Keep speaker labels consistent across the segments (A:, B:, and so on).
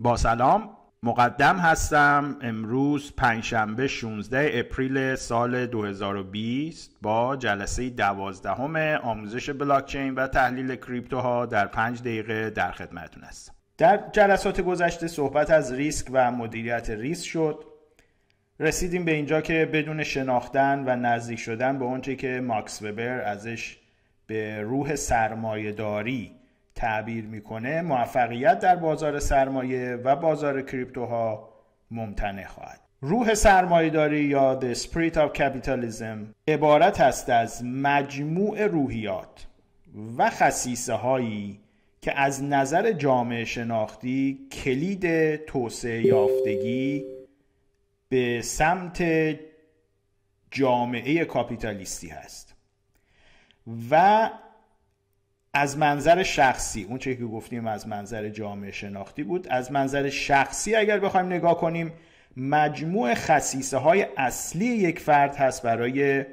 A: با سلام مقدم هستم امروز پنجشنبه 16 اپریل سال 2020 با جلسه دوازدهم آموزش بلاکچین و تحلیل کریپتوها در پنج دقیقه در خدمتتون هستم. در جلسات گذشته صحبت از ریسک و مدیریت ریسک شد. رسیدیم به اینجا که بدون شناختن و نزدیک شدن به اونچه که ماکس وبر ازش به روح سرمایهداری تعبیر می‌کنه موفقیت در بازار سرمایه و بازار کریپتوها ممتنع خواهد. روح سرمایهداری یا The Spirit of Capitalism عبارت است از مجموع روحیات و خصیصه هایی که از نظر جامعه شناختی کلید توسعه یافتگی به سمت جامعه کاپیتالیستی هست. و از منظر شخصی اون چه که گفتیم از منظر جامعه شناختی بود از منظر شخصی اگر بخوایم نگاه کنیم مجموع خصیصه های اصلی یک فرد هست برای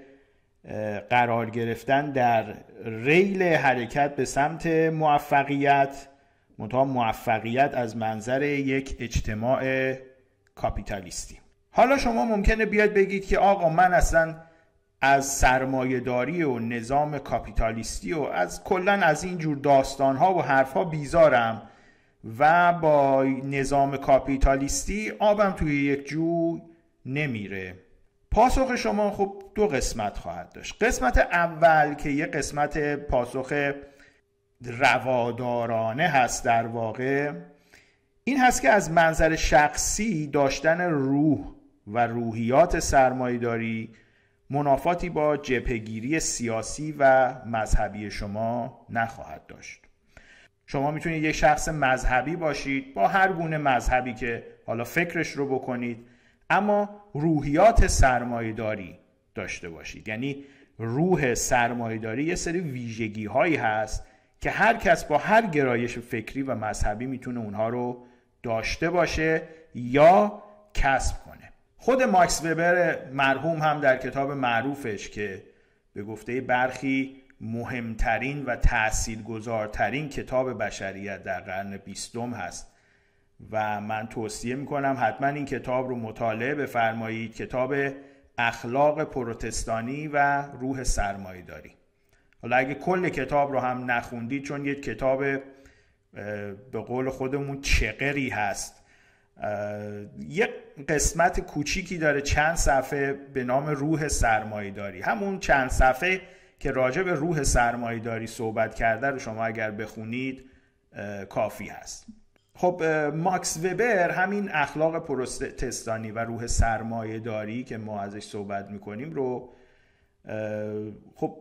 A: قرار گرفتن در ریل حرکت به سمت موفقیت منتها موفقیت از منظر یک اجتماع کاپیتالیستی. حالا شما ممکنه بیاد بگید که آقا من اصلا از سرمایهداری و نظام کاپیتالیستی و از کلا از این جور داستان ها و حرف ها بیزارم و با نظام کاپیتالیستی آبم توی یک جو نمیره. پاسخ شما خب دو قسمت خواهد داشت. قسمت اول که یه قسمت پاسخ روادارانه هست در واقع این هست که از منظر شخصی داشتن روح و روحیات سرمایهداری منافاتی با جپگیری سیاسی و مذهبی شما نخواهد داشت. شما می‌تونید یک شخص مذهبی باشید با هر گونه مذهبی که حالا فکرش رو بکنید اما روحیات سرمایهداری داشته باشید. یعنی روح سرمایهداری یه سری ویژگی هایی هست که هر کس با هر گرایش فکری و مذهبی می‌تونه اونها رو داشته باشه یا کسب کنه. خود ماکس وبر مرحوم هم در کتاب معروفش که به گفته برخی مهمترین و تاثیرگذارترین کتاب بشریت در قرن بیستم هست. و من توصیه می‌کنم حتما این کتاب رو مطالعه بفرمایید. کتاب اخلاق پروتستانی و روح سرمایه داری حالا اگه کل کتاب رو هم نخوندید چون یک کتاب به قول خودمون چقری هست. یک قسمت کوچیکی داره چند صفحه به نام روح داری همون چند صفحه که راجع به روح داری صحبت کرده رو شما اگر بخونید کافی هست. خب ماکس وبر همین اخلاق پروتستانی و روح داری که ما ازش صحبت می‌کنیم رو خب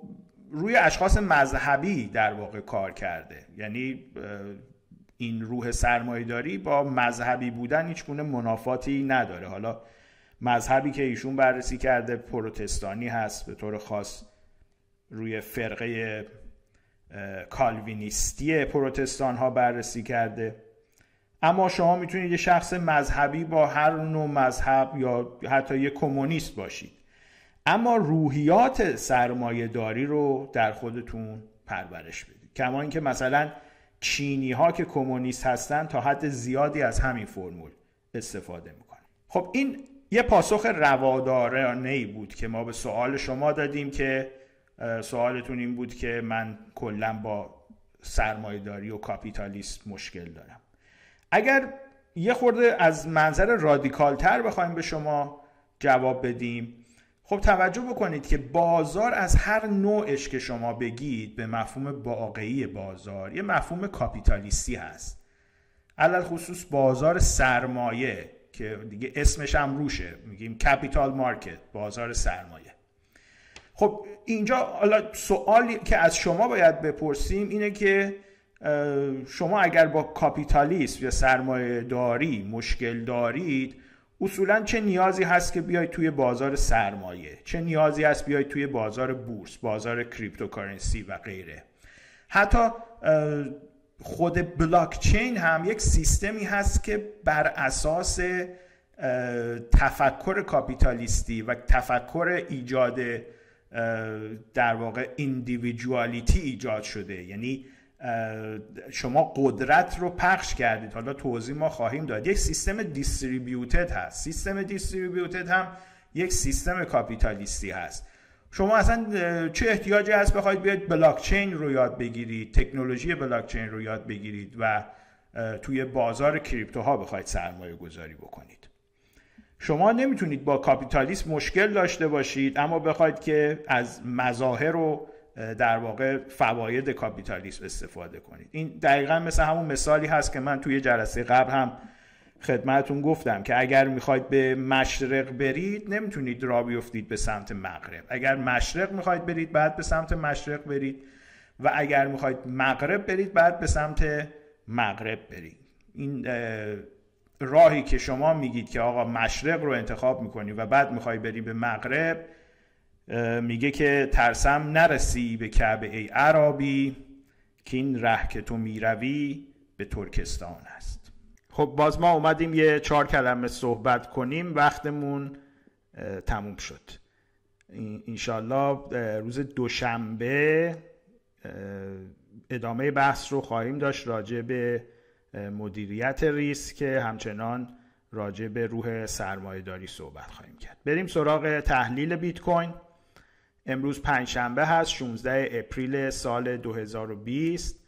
A: روی اشخاص مذهبی در واقع کار کرده. یعنی این روح سرمایهداری با مذهبی بودن هیچ گونه منافاتی نداره. حالا مذهبی که ایشون بررسی کرده پروتستانی هست به طور خاص روی فرقه کالوینیستی پروتستان ها بررسی کرده. اما شما می‌تونید یه شخص مذهبی با هر نوع مذهب یا حتی یه کمونیست باشید. اما روحیات سرمایه داری رو در خودتون پرورش بدید. کما اینکه مثلا چینی ها که کمونیست هستن تا حد زیادی از همین فرمول استفاده می‌کنن. خب این یه پاسخ روادارانه ای بود که ما به سوال شما دادیم که سوالتون این بود که من کلا با سرمایهداری و کاپیتالیسم مشکل دارم. اگر یه خورده از منظر رادیکال تر بخوایم به شما جواب بدیم خب توجه بکنید که بازار از هر نوعش که شما بگید به مفهوم واقعی بازار یه مفهوم کاپیتالیستی هست. علل خصوص بازار سرمایه که دیگه اسمش هم روشه میگیم کپیتال مارکت بازار سرمایه. خب اینجا حالا سوالی که از شما باید بپرسیم اینه که شما اگر با کاپیتالیسم یا سرمایه داری مشکل دارید اصولا چه نیازی هست که بیاید توی بازار سرمایه؟ چه نیازی هست بیاید توی بازار بورس بازار cryptocurrency و غیره؟ حتی خود بلاکچین هم یک سیستمی هست که بر اساس تفکر کاپیتالیستی و تفکر ایجاد در واقع individuality ایجاد شده. یعنی شما قدرت رو پخش کردید. حالا توضیح ما خواهیم داد. یک سیستم distributed هست. سیستم distributed هم یک سیستم کاپیتالیستی هست. شما اصلا چه احتیاجی هست بخواید بیاید بلاکچین رو یاد بگیرید تکنولوژی بلاکچین رو یاد بگیرید و توی بازار کریپتوها بخواید سرمایه گذاری بکنید. شما نمی‌تونید با کاپیتالیسم مشکل داشته باشید اما بخواید که از مظاهر و در واقع فواید کاپیتالیسم استفاده کنید. این دقیقا مثل همون مثالی هست که من توی جلسه قبل هم خدمتون گفتم که اگر می‌خواید به مشرق برید نمی‌تونید را بیفتید به سمت مغرب. اگر مشرق می‌خواید برید بعد به سمت مشرق برید. و اگر می‌خواید مغرب برید بعد به سمت مغرب برید. این راهی که شما میگید که آقا مشرق رو انتخاب می‌کنی و بعد می‌خوای بری به مغرب میگه که ترسم نرسی به کعبه ای عربی که این ره که تو می‌روی به ترکستان است. خب باز ما اومدیم یه چهار کلمه صحبت کنیم وقتمون تموم شد. انشالله روز دوشنبه ادامه بحث رو خواهیم داشت راجع به مدیریت ریسک که همچنان راجع به روح سرمایه داری صحبت خواهیم کرد. بریم سراغ تحلیل بیت کوین. امروز پنجشنبه هست 16 April سال 2020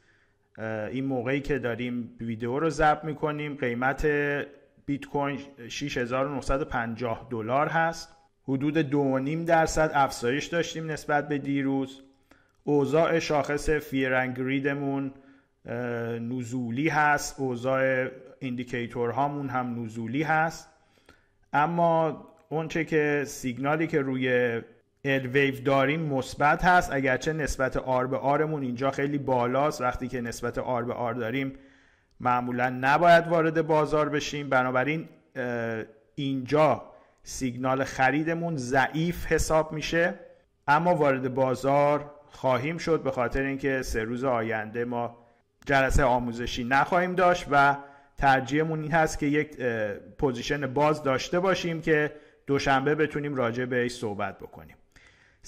A: این موقعی که داریم ویدیو رو ضبط می‌کنیم قیمت بیت کوین 6950 دلار هست. حدود 2.5 درصد افزایش داشتیم نسبت به دیروز. اوضاع شاخص fear and greed مون نزولی هست. اوضاع indicator هامون هم نزولی هست. اما اونچه که سیگنالی که روی ویو داریم مثبت هست. اگرچه نسبت آر به آرمون اینجا خیلی بالاست. وقتی که نسبت آر به آر داریم معمولا نباید وارد بازار بشیم. بنابراین اینجا سیگنال خریدمون ضعیف حساب میشه. اما وارد بازار خواهیم شد به خاطر اینکه سه روز آینده ما جلسه آموزشی نخواهیم داشت و ترجیحمون این هست که یک position باز داشته باشیم که دوشنبه بتونیم راجع بهش صحبت بکنیم.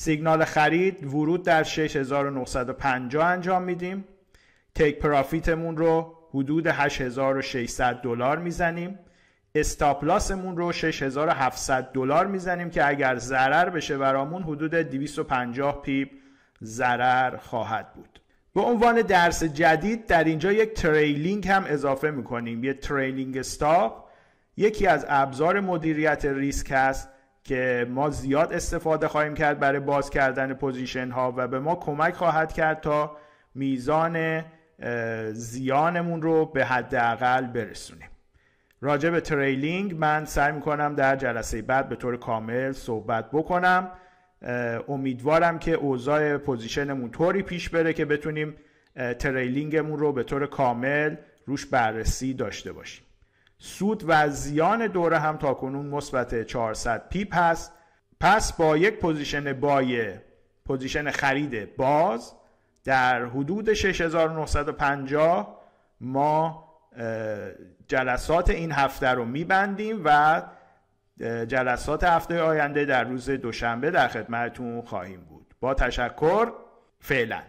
A: سیگنال خرید ورود در 6950 انجام میدیم. take profit مون رو حدود 8600 دلار می‌زنیم. stop loss مون رو 6700 دلار می‌زنیم که اگر ضرر بشه برامون حدود 250 pip ضرر خواهد بود. به عنوان درس جدید در اینجا یک trailing هم اضافه می‌کنیم. یه trailing stop یکی از ابزار مدیریت ریسک هست. که ما زیاد استفاده خواهیم کرد برای باز کردن position ها و به ما کمک خواهد کرد تا میزان زیانمون رو به حداقل برسونیم. راجع به trailing من سعی می‌کنم در جلسه بعد به طور کامل صحبت بکنم. امیدوارم که اوضاع position مون طوری پیش بره که بتونیم trailing مون رو به طور کامل روش بررسی داشته باشیم. سود و زیان دوره هم تا کنون مثبت 400 pip هست. پس با یک position buy position خرید باز در حدود 6950 ما جلسات این هفته رو میبندیم و جلسات هفته آینده در روز دوشنبه در خدمتتون خواهیم بود. با تشکر فعلا.